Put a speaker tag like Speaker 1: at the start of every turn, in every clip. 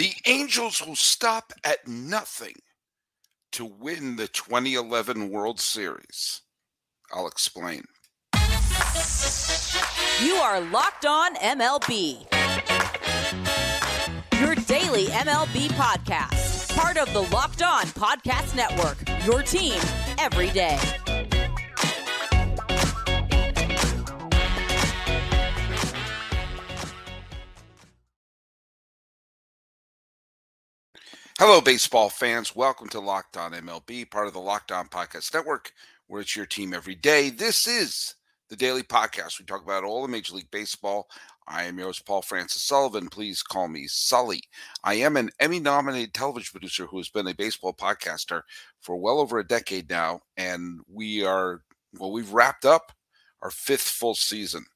Speaker 1: The Angels will stop at nothing to win the 2011 World Series. I'll explain.
Speaker 2: You are Locked On MLB. Your daily MLB podcast. Part of the Locked On Podcast Network. Your team every day.
Speaker 1: Hello, baseball fans. Welcome to Locked On MLB, part of the Locked On Podcast Network, where it's your team every day. This is the daily podcast. We talk about all the Major League Baseball. I am yours, Paul Francis Sullivan. Please call me Sully. I am an Emmy nominated television producer who has been a baseball podcaster for well over a decade now. And we are, well, we've wrapped up our fifth full season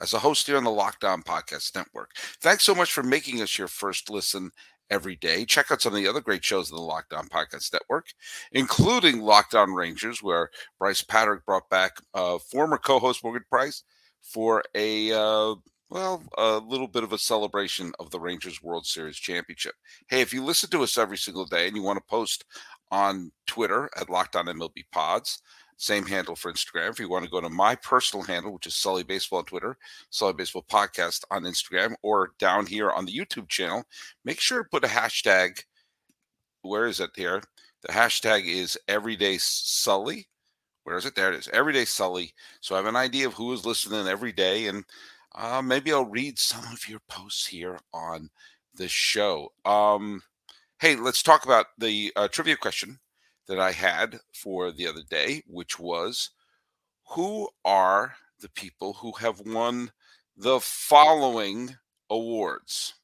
Speaker 1: as a host here on the Locked On Podcast Network. Thanks so much for making us your first listen every day. Check out some of the other great shows of the Locked On Podcast Network, including Locked On Rangers, where Bryce Patrick brought back uh, former co-host Morgan Price for a uh, well, a little bit of a celebration of the Rangers World Series championship. Hey, if you listen to us every single day and you want to post on Twitter at Locked On MLB Pods, same handle for Instagram. If you want to go to my personal handle, which is Sully Baseball on Twitter, Sully Baseball Podcast on Instagram, or down here on the YouTube channel, make sure to put a hashtag. Where is it here? The hashtag is Everyday Sully. Where is it? There it is. Everyday Sully. So I have an idea of who is listening every day, and uh, maybe I'll read some of your posts here on the show. Um, hey, let's talk about the uh, trivia question that I had for the other day, which was who are the people who have won the following awards?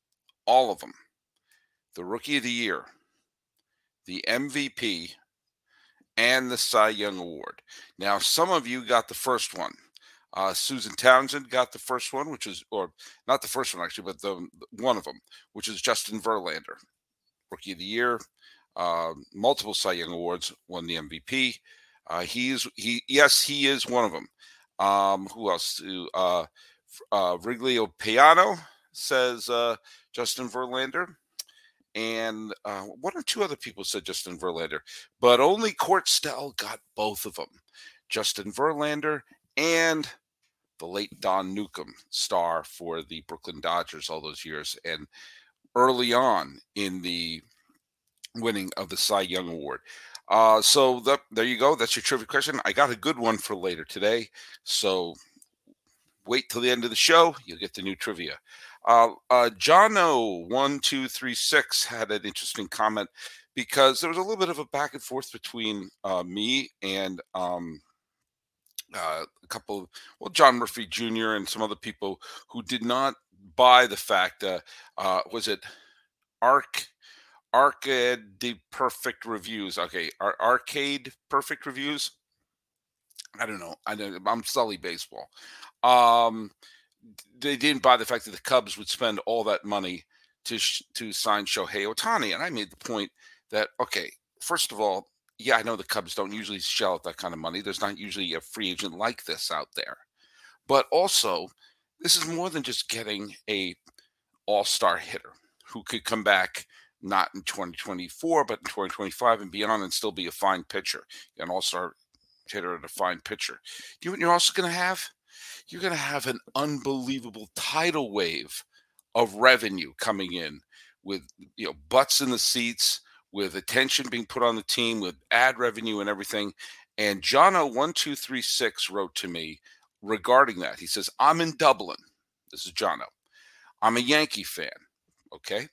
Speaker 1: All of them the Rookie of the Year, the MVP, and the Cy Young Award. Now, some of you got the first one. Uh, Susan Townsend got the first one, which is, or not the first one actually, but the one of them, which is Justin Verlander, Rookie of the Year, uh, multiple Cy Young awards, won the MVP. Uh, he's he yes he is one of them. Um, who else? Uh, uh, Wrigley Piano says uh, Justin Verlander, and uh, one or two other people said Justin Verlander, but only Court Stell got both of them, Justin Verlander and the late Don Newcombe, star for the Brooklyn Dodgers all those years, and early on in the winning of the Cy Young Award. Uh, so the, there you go. That's your trivia question. I got a good one for later today. So wait till the end of the show. You'll get the new trivia. Uh, uh, John O one two three six had an interesting comment because there was a little bit of a back and forth between uh, me and um, uh, a couple, of, well, John Murphy Jr. and some other people who did not buy the fact. Uh, uh, was it Arc Arcade the Perfect Reviews. Okay, Ar- Arcade Perfect Reviews. I don't know. I know I'm Sully baseball. Um, they didn't buy the fact that the Cubs would spend all that money to sh- to sign Shohei Ohtani, and I made the point that okay, first of all, yeah, I know the Cubs don't usually shell out that kind of money. There's not usually a free agent like this out there, but also this is more than just getting a all star hitter who could come back not in 2024, but in 2025 and beyond, and still be a fine pitcher, an all star hitter and a fine pitcher. You know what you're also going to have? You're going to have an unbelievable tidal wave of revenue coming in with you know butts in the seats, with attention being put on the team, with ad revenue and everything. And Jono one two three six wrote to me regarding that. He says, "I'm in Dublin. This is Jono. I'm a Yankee fan. Okay,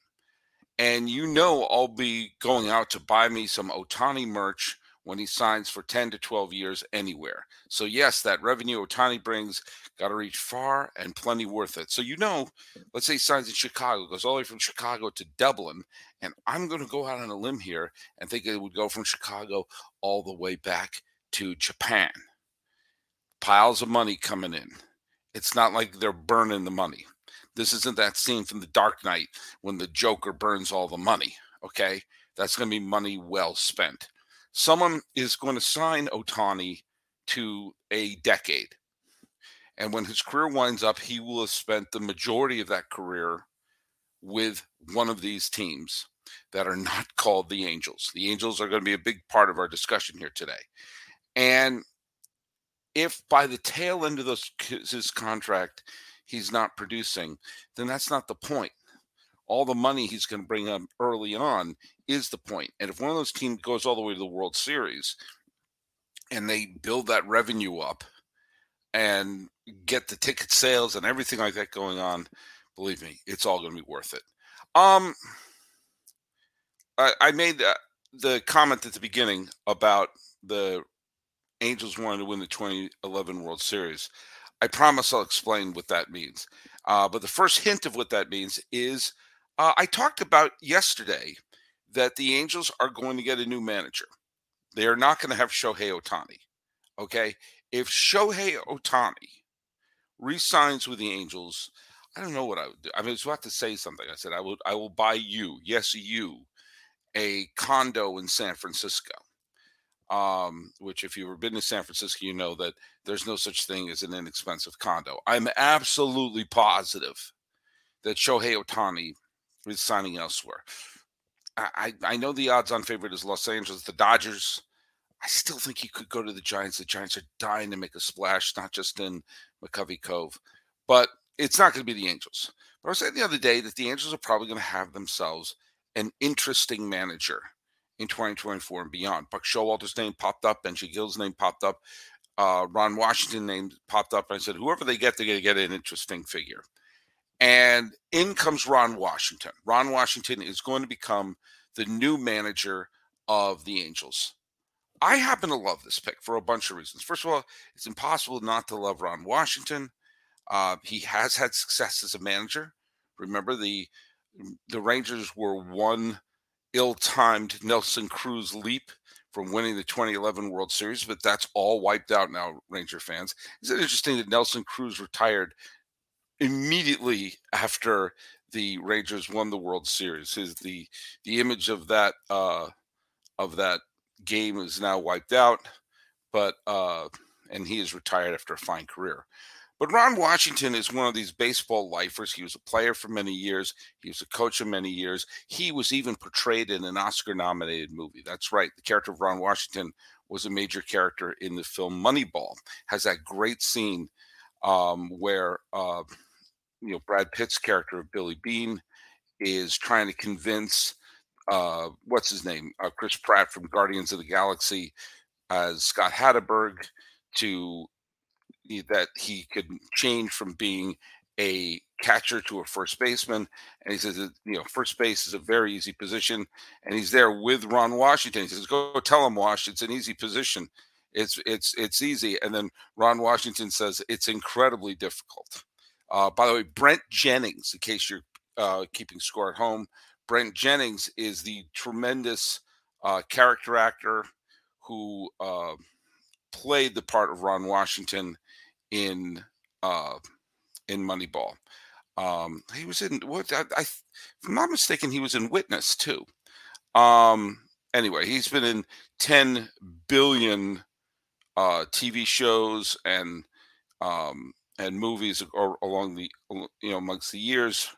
Speaker 1: and you know I'll be going out to buy me some Ohtani merch when he signs for 10 to 12 years anywhere. So yes, that revenue Ohtani brings got to reach far and plenty worth it. So you know, let's say he signs in Chicago, goes all the way from Chicago to Dublin, and I'm going to go out on a limb here and think it would go from Chicago all the way back to Japan. Piles of money coming in. It's not like they're burning the money. This isn't that scene from The Dark Knight when the Joker burns all the money. Okay. That's going to be money well spent. Someone is going to sign Ohtani to a decade. And when his career winds up, he will have spent the majority of that career with one of these teams that are not called the Angels. The Angels are going to be a big part of our discussion here today. And if by the tail end of this, his contract he's not producing, then that's not the point. All the money he's going to bring up early on is the point. And if one of those teams goes all the way to the World Series and they build that revenue up and get the ticket sales and everything like that going on, believe me, it's all going to be worth it. Um, I, I made the, the comment at the beginning about the Angels wanted to win the 2011 World Series. I promise I'll explain what that means. Uh, but the first hint of what that means is uh, I talked about yesterday that the Angels are going to get a new manager. They are not going to have Shohei Ohtani. Okay. If Shohei Ohtani resigns with the Angels, I don't know what I would do. I mean, I was about to say something. I said, I would, I will buy you, yes, you, a condo in San Francisco. Um, which, if you've been to San Francisco, you know that there's no such thing as an inexpensive condo. I'm absolutely positive that Shohei Ohtani is signing elsewhere. I, I know the odds on favorite is Los Angeles, the Dodgers. I still think he could go to the Giants. The Giants are dying to make a splash, not just in McCovey Cove, but it's not going to be the Angels. But I was saying the other day that the Angels are probably going to have themselves an interesting manager in 2024 and beyond. Buck Showalter's name popped up, Benji Gil's name popped up, uh, Ron Washington name popped up. I said, whoever they get, they're going to get an interesting figure. And in comes Ron Washington. Ron Washington is going to become the new manager of the Angels. I happen to love this pick for a bunch of reasons. First of all, it's impossible not to love Ron Washington. Uh, he has had success as a manager. Remember the the Rangers were one ill-timed Nelson Cruz leap from winning the 2011 World Series, but that's all wiped out now, Ranger fans. Is it interesting that Nelson Cruz retired immediately after the Rangers won the World Series? His the the image of that uh, of that game is now wiped out, but uh, and he is retired after a fine career. But Ron Washington is one of these baseball lifers. He was a player for many years. He was a coach for many years. He was even portrayed in an Oscar nominated movie. That's right. The character of Ron Washington was a major character in the film Moneyball. Has that great scene um, where uh, you know Brad Pitt's character of Billy Beane is trying to convince uh, what's his name, uh, Chris Pratt from Guardians of the Galaxy, as Scott Hatteberg to that he could change from being a catcher to a first baseman. And he says, you know, first base is a very easy position. And he's there with Ron Washington. He says, go tell him, Wash, it's an easy position. It's it's it's easy. And then Ron Washington says it's incredibly difficult. Uh, by the way, Brent Jennings, in case you're uh, keeping score at home, Brent Jennings is the tremendous uh, character actor who uh, played the part of Ron Washington in uh, in Moneyball. Um, he was in what I, I, if I'm not mistaken, he was in Witness too. Um, anyway, he's been in 10 billion uh, TV shows and um, and movies along the you know amongst the years.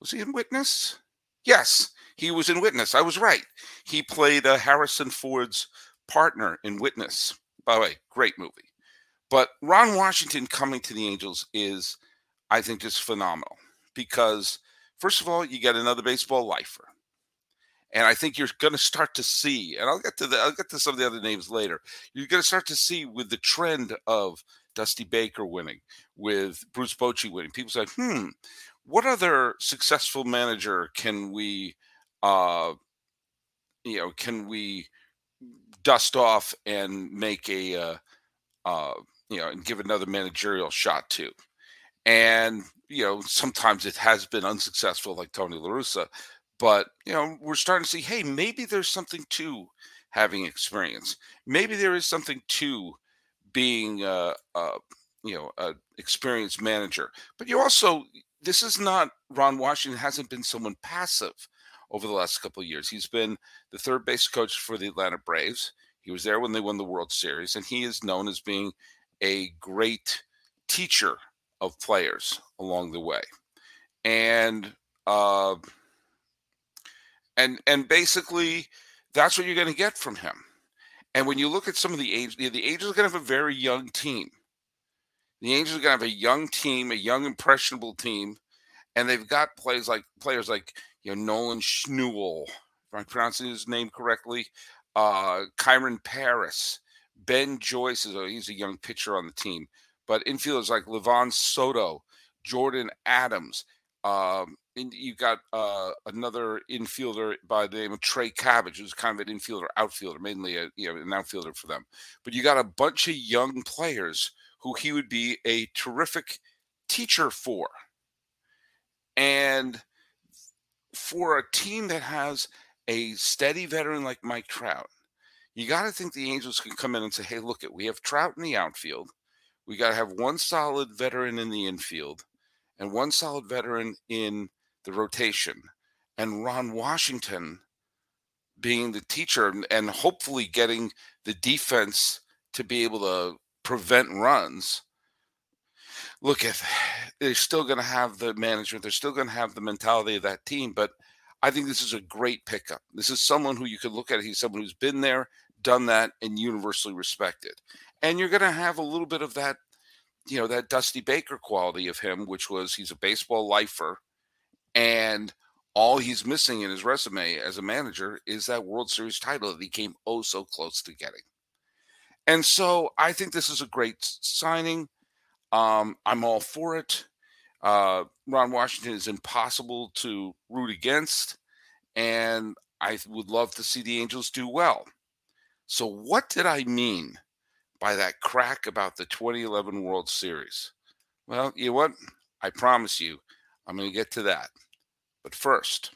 Speaker 1: Was he in Witness? Yes, he was in Witness. I was right. He played uh, Harrison Ford's partner in Witness. By the way, great movie. But Ron Washington coming to the Angels is, I think, just phenomenal because, first of all, you get another baseball lifer. And I think you're going to start to see, and I'll get to the, I'll get to some of the other names later. You're going to start to see with the trend of Dusty Baker winning, with Bruce Bochy winning. People say, "Hmm, what other successful manager can we, uh, you know, can we dust off and make a, uh, uh, you know, and give another managerial shot to. And, you know, sometimes it has been unsuccessful, like Tony La Russa. But, you know, we're starting to see, hey, maybe there's something to having experience. Maybe there is something to being, uh, uh, you know, an experienced manager. But you also, this is not Ron Washington hasn't been someone passive over the last couple of years. He's been the third base coach for the Atlanta Braves. He was there when they won the World Series, and he is known as being a great teacher of players along the way. And Uh, and and basically, that's what you're going to get from him. And when you look at some of the age, the Angels are going to have a very young team. The Angels are going to have a young team, a young impressionable team, and they've got players like players like you know Nolan Schanuel, if I'm pronouncing his name correctly, uh, Kyren Paris, Ben Joyce is a, he's a young pitcher on the team, but infielders like Livan Soto, Jordyn Adams. Um, and you got uh, another infielder by the name of Trey Cabbage, who's kind of an infielder outfielder, mainly a, you know an outfielder for them. But you got a bunch of young players who he would be a terrific teacher for. And for a team that has a steady veteran like Mike Trout, you got to think the Angels can come in and say, "Hey, look it, we have Trout in the outfield. We got to have one solid veteran in the infield." and one solid veteran in the rotation, and Ron Washington being the teacher and hopefully getting the defense to be able to prevent runs. Look, if they're still going to have the management, they're still going to have the mentality of that team, but I think this is a great pickup. This is someone who you could look at. He's someone who's been there, done that, and universally respected. And you're going to have a little bit of that you know that Dusty Baker quality of him, which was he's a baseball lifer, and all he's missing in his resume as a manager is that World Series title that he came oh so close to getting. And so I think this is a great signing. Um, I'm all for it. Uh, Ron Washington is impossible to root against, and I would love to see the Angels do well. So, what did I mean by that crack about the 2011 World Series? Well, you know what? I promise you, I'm going to get to that. But first,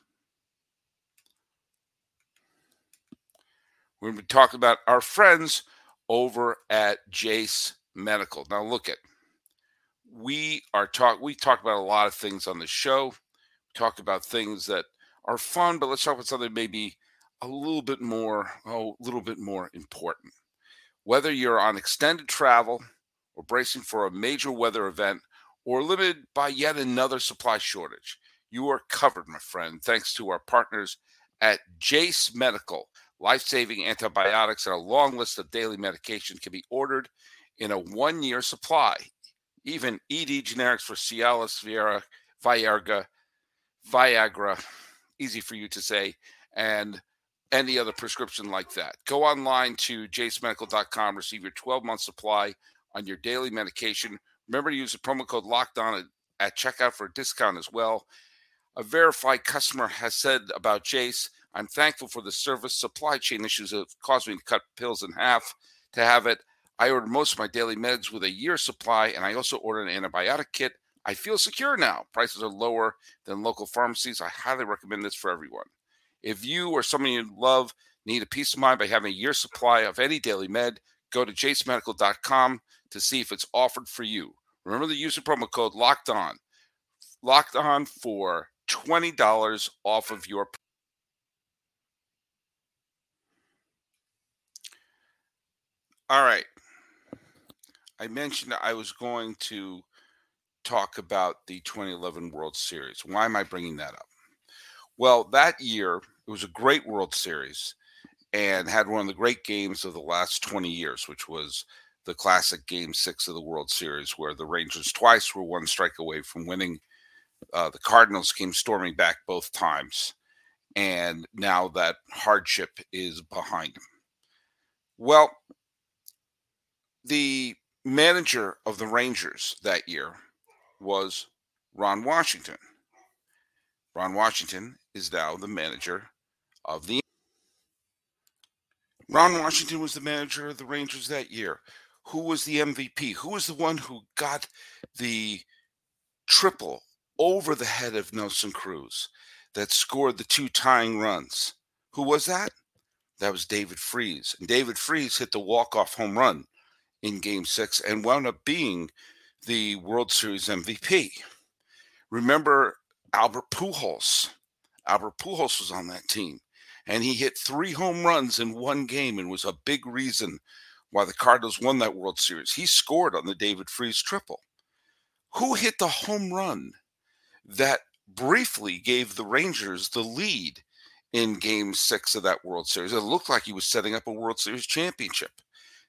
Speaker 1: we're going to talk about our friends over at Jase Medical. Now, look at we are talk we talk about a lot of things on the show. We talk about things that are fun, but let's talk about something maybe a little bit more, oh, a little bit more important. Whether you're on extended travel or bracing for a major weather event or limited by yet another supply shortage, you are covered, my friend, thanks to our partners at Jase Medical. Life saving antibiotics and a long list of daily medication can be ordered in a one year supply. Even ED generics for Cialis, Viera, Viagra, Viagra, easy for you to say, and any other prescription like that. Go online to jasemedical.com, receive your 12 month supply on your daily medication. Remember to use the promo code locked on at, at checkout for a discount as well. A verified customer has said about Jase, I'm thankful for the service. Supply chain issues have caused me to cut pills in half to have it. I ordered most of my daily meds with a year supply, and I also ordered an antibiotic kit. I feel secure now. Prices are lower than local pharmacies. I highly recommend this for everyone. If you or someone you love need a peace of mind by having a year supply of any daily med, go to jasemedical.com to see if it's offered for you. Remember the user promo code locked on. Locked on for $20 off of your All right. I mentioned I was going to talk about the 2011 World Series. Why am I bringing that up? Well, that year, it was a great World Series and had one of the great games of the last 20 years, which was the classic game six of the World Series, where the Rangers twice were one strike away from winning. Uh, the Cardinals came storming back both times. And now that hardship is behind them. Well, the manager of the Rangers that year was Ron Washington. Ron Washington is now the manager of the. Ron Washington was the manager of the Rangers that year. Who was the MVP? Who was the one who got the triple over the head of Nelson Cruz that scored the two tying runs? Who was that? That was David Freese. And David Freese hit the walk-off home run in game six and wound up being the World Series MVP. Remember Albert Pujols. Albert Pujols was on that team, and he hit three home runs in one game and was a big reason why the Cardinals won that World Series. He scored on the David Freese triple. Who hit the home run that briefly gave the Rangers the lead in game six of that World Series. It looked like he was setting up a World Series championship.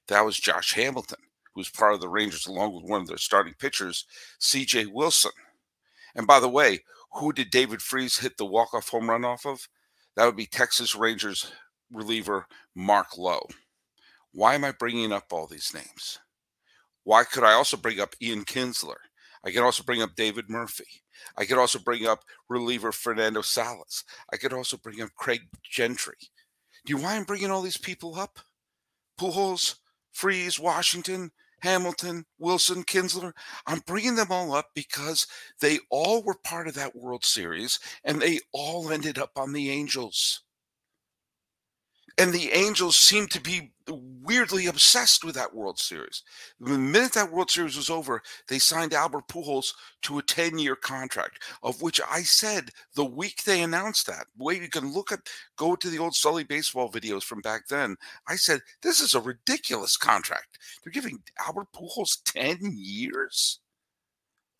Speaker 1: That was Josh Hamilton, who was part of the Rangers along with one of their starting pitchers, CJ Wilson. And by the way, who did David Freese hit the walk-off home run off of? That would be Texas Rangers reliever Mark Lowe. Why am I bringing up all these names? Why could I also bring up Ian Kinsler? I could also bring up David Murphy. I could also bring up reliever Fernando Salas. I could also bring up Craig Gentry. Do you why I'm bringing all these people up? Pujols, Freese, Washington, Hamilton, Wilson, Kinsler. I'm bringing them all up because they all were part of that World Series and they all ended up on the Angels. And the Angels seemed to be weirdly obsessed with that World Series. The minute that World Series was over, they signed Albert Pujols to a 10 year contract, of which I said the week they announced that. Wait, you can look at, go to the old Sully baseball videos from back then. I said, this is a ridiculous contract. They're giving Albert Pujols 10 years?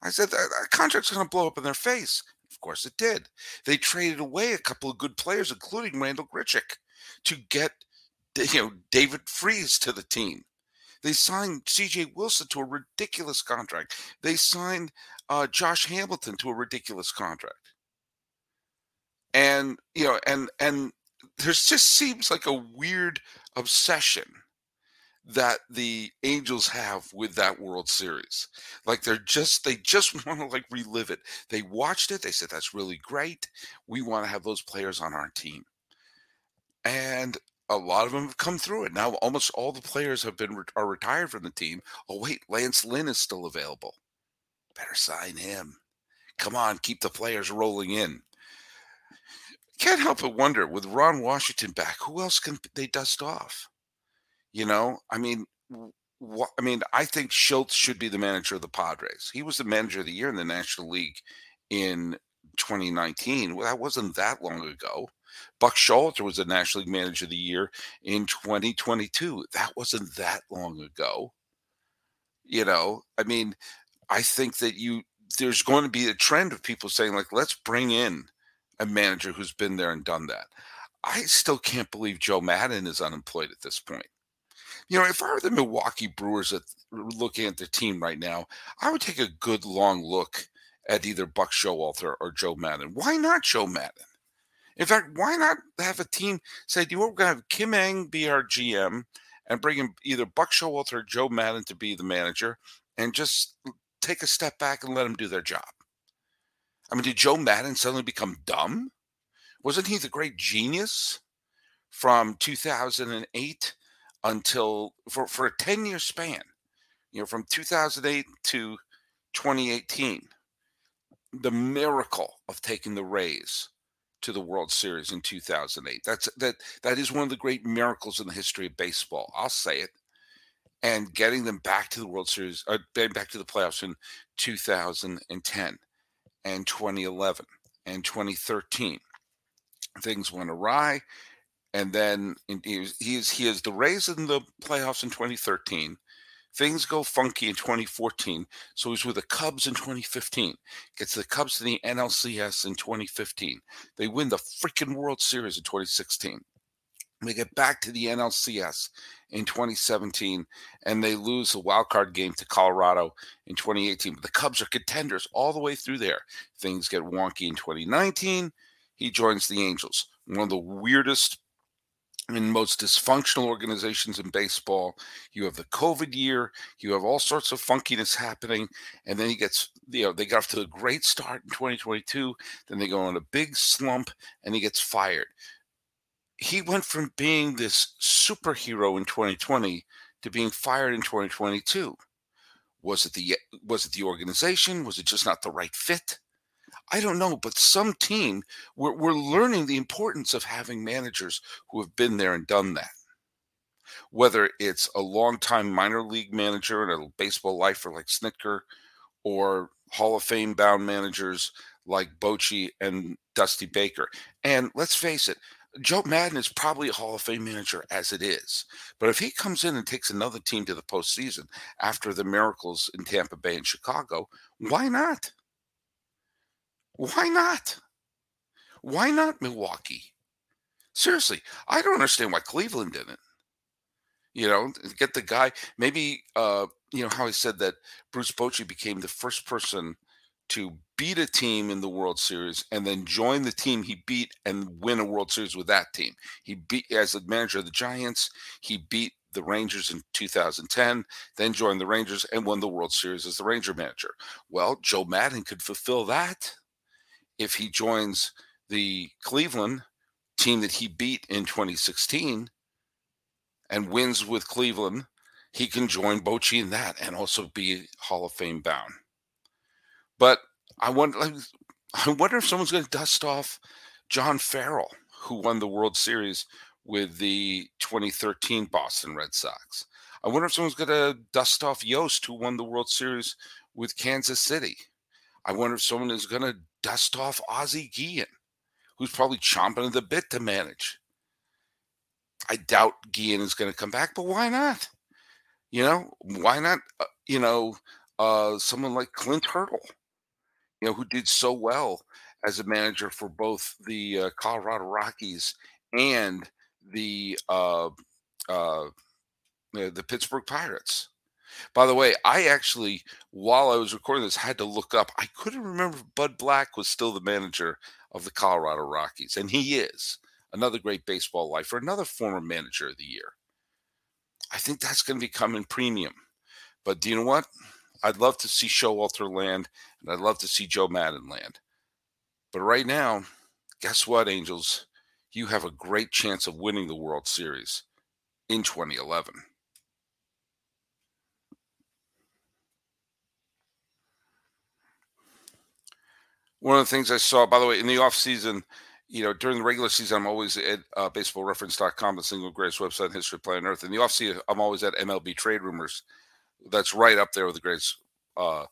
Speaker 1: I said, that, that contract's going to blow up in their face. Of course it did. They traded away a couple of good players, including Randall Grichuk to get you know David Freese to the team. They signed C.J. Wilson to a ridiculous contract. They signed uh, Josh Hamilton to a ridiculous contract. And you know, and and there just seems like a weird obsession that the Angels have with that World Series. Like they're just they just want to like relive it. They watched it, they said that's really great. We want to have those players on our team and a lot of them have come through it. Now almost all the players have been are retired from the team. Oh wait, Lance Lynn is still available. Better sign him. Come on, keep the players rolling in. Can't help but wonder with Ron Washington back, who else can they dust off? You know, I mean, what, I mean, I think Shildt should be the manager of the Padres. He was the manager of the year in the National League in 2019. Well, that wasn't that long ago. Buck Showalter was the National League Manager of the Year in 2022. That wasn't that long ago. You know, I mean, I think that you there's going to be a trend of people saying like, let's bring in a manager who's been there and done that. I still can't believe Joe Maddon is unemployed at this point. You know, if I were the Milwaukee Brewers at, looking at the team right now, I would take a good long look at either Buck Showalter or Joe Maddon. Why not Joe Maddon? In fact, why not have a team say, "Do you going to have Kim Ng be our GM and bring in either Buck Showalter or Joe Maddon to be the manager, and just take a step back and let them do their job." I mean, did Joe Maddon suddenly become dumb? Wasn't he the great genius from 2008 until for, for a 10 year span, you know, from 2008 to 2018? The miracle of taking the Rays to the World Series in 2008. That's that that is one of the great miracles in the history of baseball. I'll say it. And getting them back to the World Series, uh, back to the playoffs in 2010 and 2011 and 2013. Things went awry, and then he is he is, he is the Rays in the playoffs in 2013. Things go funky in 2014. So he's with the Cubs in 2015. Gets the Cubs to the NLCS in 2015. They win the freaking World Series in 2016. They get back to the NLCS in 2017 and they lose the wild card game to Colorado in 2018. But the Cubs are contenders all the way through there. Things get wonky in 2019. He joins the Angels. One of the weirdest in most dysfunctional organizations in baseball. You have the COVID year, you have all sorts of funkiness happening, and then he gets, you know, they got off to a great start in 2022, then they go on a big slump, and he gets fired. He went from being this superhero in 2020 to being fired in 2022. Was it the was it the organization? Was it just not the right fit? I don't know, but some team, we're, we're learning the importance of having managers who have been there and done that. Whether it's a long-time minor league manager and a baseball lifer like Snitker, or Hall of Fame bound managers like Bochy and Dusty Baker. And let's face it, Joe Maddon is probably a Hall of Fame manager as it is. But if he comes in and takes another team to the postseason after the miracles in Tampa Bay and Chicago, why not? Why not? Why not Milwaukee? Seriously, I don't understand why Cleveland didn't. You know, get the guy. Maybe uh, you know how I said that Bruce Bochy became the first person to beat a team in the World Series and then join the team he beat and win a World Series with that team. He beat as the manager of the Giants. He beat the Rangers in 2010, then joined the Rangers and won the World Series as the Ranger manager. Well, Joe Maddon could fulfill that if he joins the Cleveland team that he beat in 2016 and wins with Cleveland. He can join Bochy in that and also be Hall of Fame bound. But I wonder, I wonder if someone's going to dust off John Farrell, who won the World Series with the 2013 Boston Red Sox. I wonder if someone's going to dust off Yost, who won the World Series with Kansas City. I wonder if someone is going to dust off Ozzie Guillen, who's probably chomping at the bit to manage. I doubt Guillen is going to come back, but why not? You know, why not? Uh, you know, uh, someone like Clint Hurdle, you know, who did so well as a manager for both the uh, Colorado Rockies and the uh, uh, the Pittsburgh Pirates. By the way, I actually, while I was recording this, had to look up. I couldn't remember if Bud Black was still the manager of the Colorado Rockies, and he is another great baseball lifer, another former manager of the year. I think that's going to be coming premium. But do you know what? I'd love to see Showalter land, and I'd love to see Joe Maddon land. But right now, guess what, Angels? You have a great chance of winning the World Series in 2011. One of the things I saw, by the way, in the off season, you know, during the regular season, I'm always at uh, baseballreference.com, the single greatest website in history of planet Earth. In the offseason, I'm always at MLB Trade Rumors. That's right up there with the greatest uh,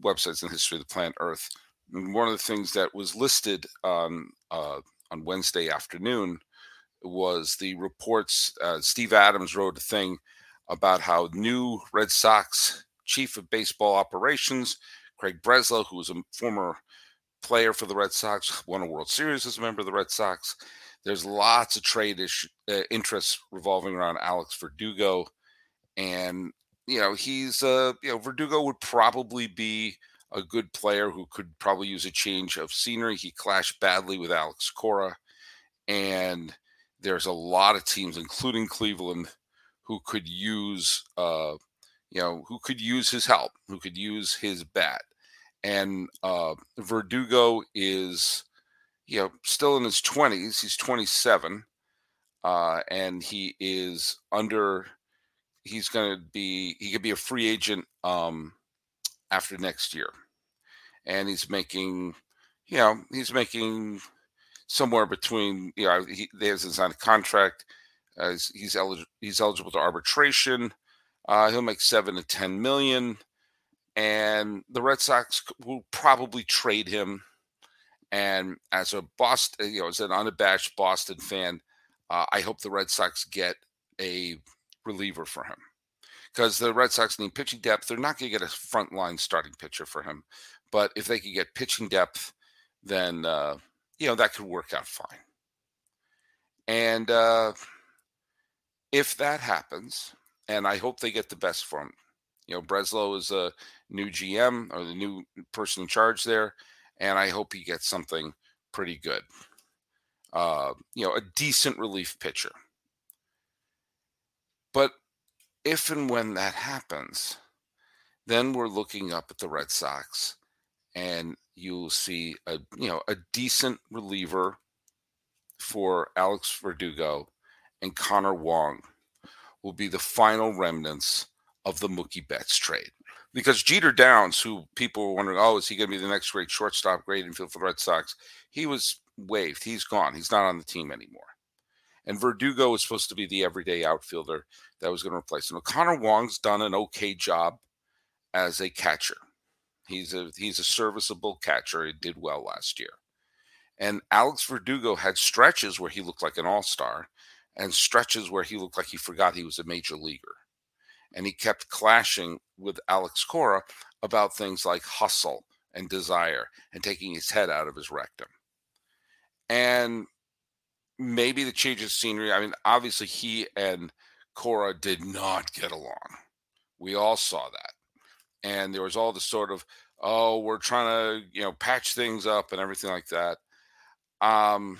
Speaker 1: websites in the history of the planet Earth. And one of the things that was listed on uh, on Wednesday afternoon was the reports. Uh, Steve Adams wrote a thing about how new Red Sox chief of baseball operations, Craig Breslow, who was a former player for the Red Sox, won a World Series as a member of the Red Sox. There's lots of trade issue, uh, interests revolving around Alex Verdugo, and you know he's uh you know Verdugo would probably be a good player who could probably use a change of scenery. He clashed badly with Alex Cora, and there's a lot of teams, including Cleveland, who could use uh you know who could use his help, who could use his bat and uh, Verdugo is, you know, still in his twenties. He's twenty seven, uh, and he is under. He's going to be. He could be a free agent um, after next year, and he's making. You know, he's making somewhere between. You know, he, he hasn't signed a contract. Uh, he's he's, elig- he's eligible to arbitration. Uh, he'll make seven to ten million and the Red Sox will probably trade him. And as a Boston, you know, as an unabashed Boston fan, uh, I hope the Red Sox get a reliever for him because the Red Sox need pitching depth. They're not going to get a frontline starting pitcher for him, but if they could get pitching depth, then uh, you know that could work out fine. And uh, if that happens, and I hope they get the best for him, you know, Breslow is a new GM or the new person in charge there, and I hope he gets something pretty good. Uh, you know, a decent relief pitcher. But if and when that happens, then we're looking up at the Red Sox, and you'll see a you know a decent reliever for Alex Verdugo and Connor Wong will be the final remnants of the Mookie Betts trade. Because Jeter Downs, who people were wondering, oh, is he going to be the next great shortstop, great infield for the Red Sox? He was waived. He's gone. He's not on the team anymore. And Verdugo was supposed to be the everyday outfielder that was going to replace him. Connor Wong's done an okay job as a catcher. He's a he's a serviceable catcher. He did well last year. And Alex Verdugo had stretches where he looked like an all-star and stretches where he looked like he forgot he was a major leaguer and he kept clashing with Alex Cora about things like hustle and desire and taking his head out of his rectum. And maybe the change of scenery. I mean, obviously, he and Cora did not get along. We all saw that. And there was all the sort of, oh, we're trying to, you know, patch things up and everything like that. Um,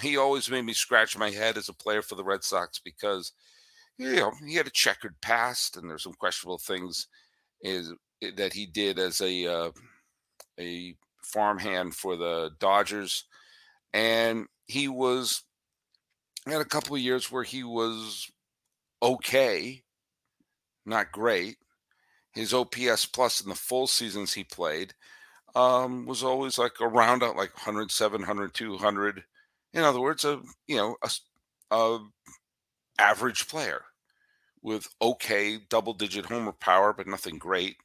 Speaker 1: he always made me scratch my head as a player for the Red Sox because, you know, he had a checkered past and there's some questionable things is eh, that he did as a uh, a farmhand for the Dodgers, and he was had a couple of years where he was okay, not great. His OPS plus in the full seasons he played um, was always like around like 107, 102, 100. In other words, a you know a, a average player with okay double digit homer power, but nothing great.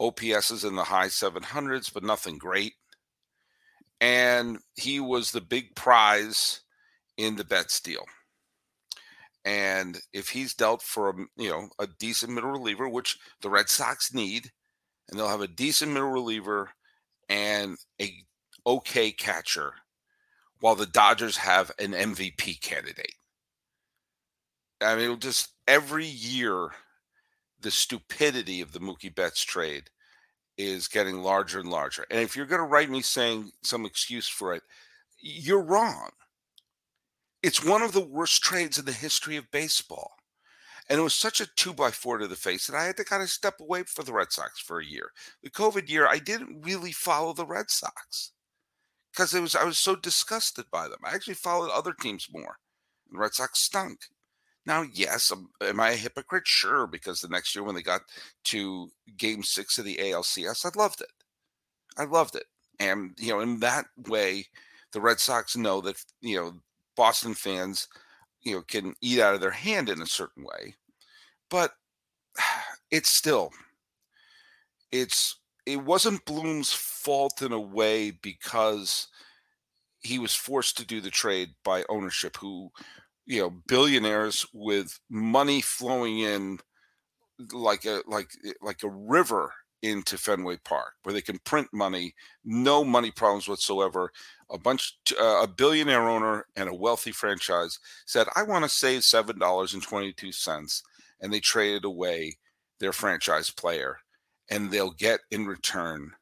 Speaker 1: OPS is in the high 700s, but nothing great. And he was the big prize in the Betts deal. And if he's dealt for a, you know a decent middle reliever, which the Red Sox need, and they'll have a decent middle reliever and a okay catcher, while the Dodgers have an MVP candidate. I mean, it'll just every year, the stupidity of the Mookie Betts trade is getting larger and larger. And if you're going to write me saying some excuse for it, you're wrong. It's one of the worst trades in the history of baseball. And it was such a two by four to the face that I had to kind of step away for the Red Sox for a year. The COVID year, I didn't really follow the Red Sox because it was I was so disgusted by them. I actually followed other teams more. The Red Sox stunk. Now, yes, um, am I a hypocrite? Sure, because the next year when they got to Game Six of the ALCS, I loved it. I loved it, and you know, in that way, the Red Sox know that you know Boston fans, you know, can eat out of their hand in a certain way, but it's still, it's it wasn't Bloom's fault in a way because he was forced to do the trade by ownership who you know billionaires with money flowing in like a like eh, like a river into Fenway Park where they can print money, no money problems whatsoever. A bunch, uh, a billionaire owner and a wealthy franchise said, "I want to save seven dollars and twenty-two cents," and they traded away their franchise player, and they'll get in return.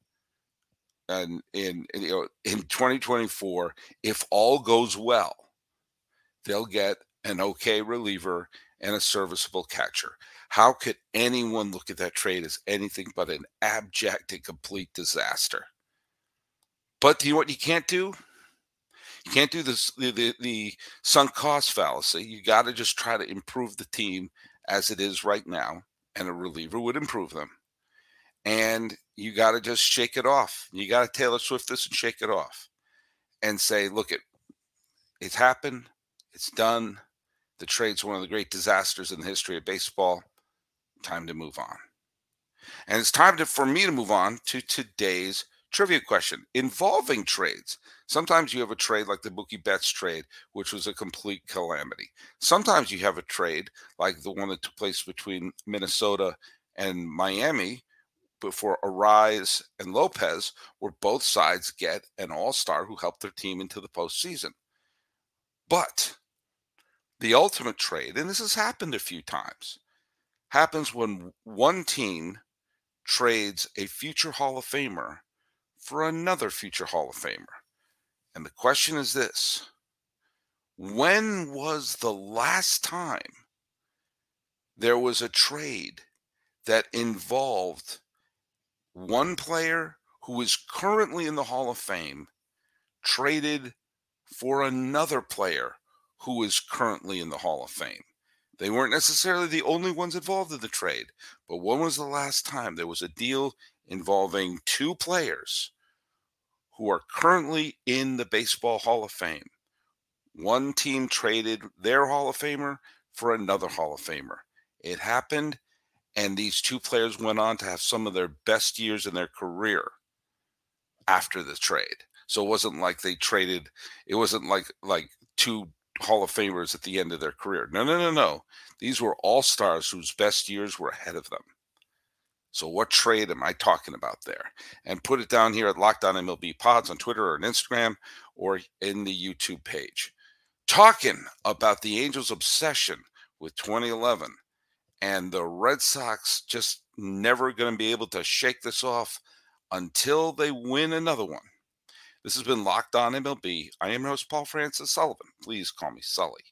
Speaker 1: And in you know in 2024, if all goes well, they'll get an okay reliever and a serviceable catcher. How could anyone look at that trade as anything but an abject and complete disaster? But you know what you can't do? You can't do this the, the, the sunk cost fallacy. You got to just try to improve the team as it is right now, and a reliever would improve them. And you got to just shake it off. You got to Taylor Swift this and shake it off, and say, "Look, it it's happened. It's done. The trade's one of the great disasters in the history of baseball. Time to move on. And it's time to, for me to move on to today's trivia question involving trades. Sometimes you have a trade like the Mookie Betts trade, which was a complete calamity. Sometimes you have a trade like the one that took place between Minnesota and Miami before Arraez and Lopez, where both sides get an all star who helped their team into the postseason. But the ultimate trade, and this has happened a few times, happens when one team trades a future Hall of Famer for another future Hall of Famer. And the question is this When was the last time there was a trade that involved one player who is currently in the Hall of Fame traded for another player who is currently in the Hall of Fame. They weren't necessarily the only ones involved in the trade, but when was the last time there was a deal involving two players who are currently in the Baseball Hall of Fame? One team traded their Hall of Famer for another Hall of Famer. It happened, and these two players went on to have some of their best years in their career after the trade. So it wasn't like they traded. It wasn't like like two Hall of Famers at the end of their career. No, no, no, no. These were all stars whose best years were ahead of them. So, what trade am I talking about there? And put it down here at Locked On MLB Pods on Twitter or on Instagram or in the YouTube page. Talking about the Angels' obsession with 2011 and the Red Sox just never going to be able to shake this off until they win another one. This has been Locked On MLB. I am your host, Paul Francis Sullivan. Please call me Sully.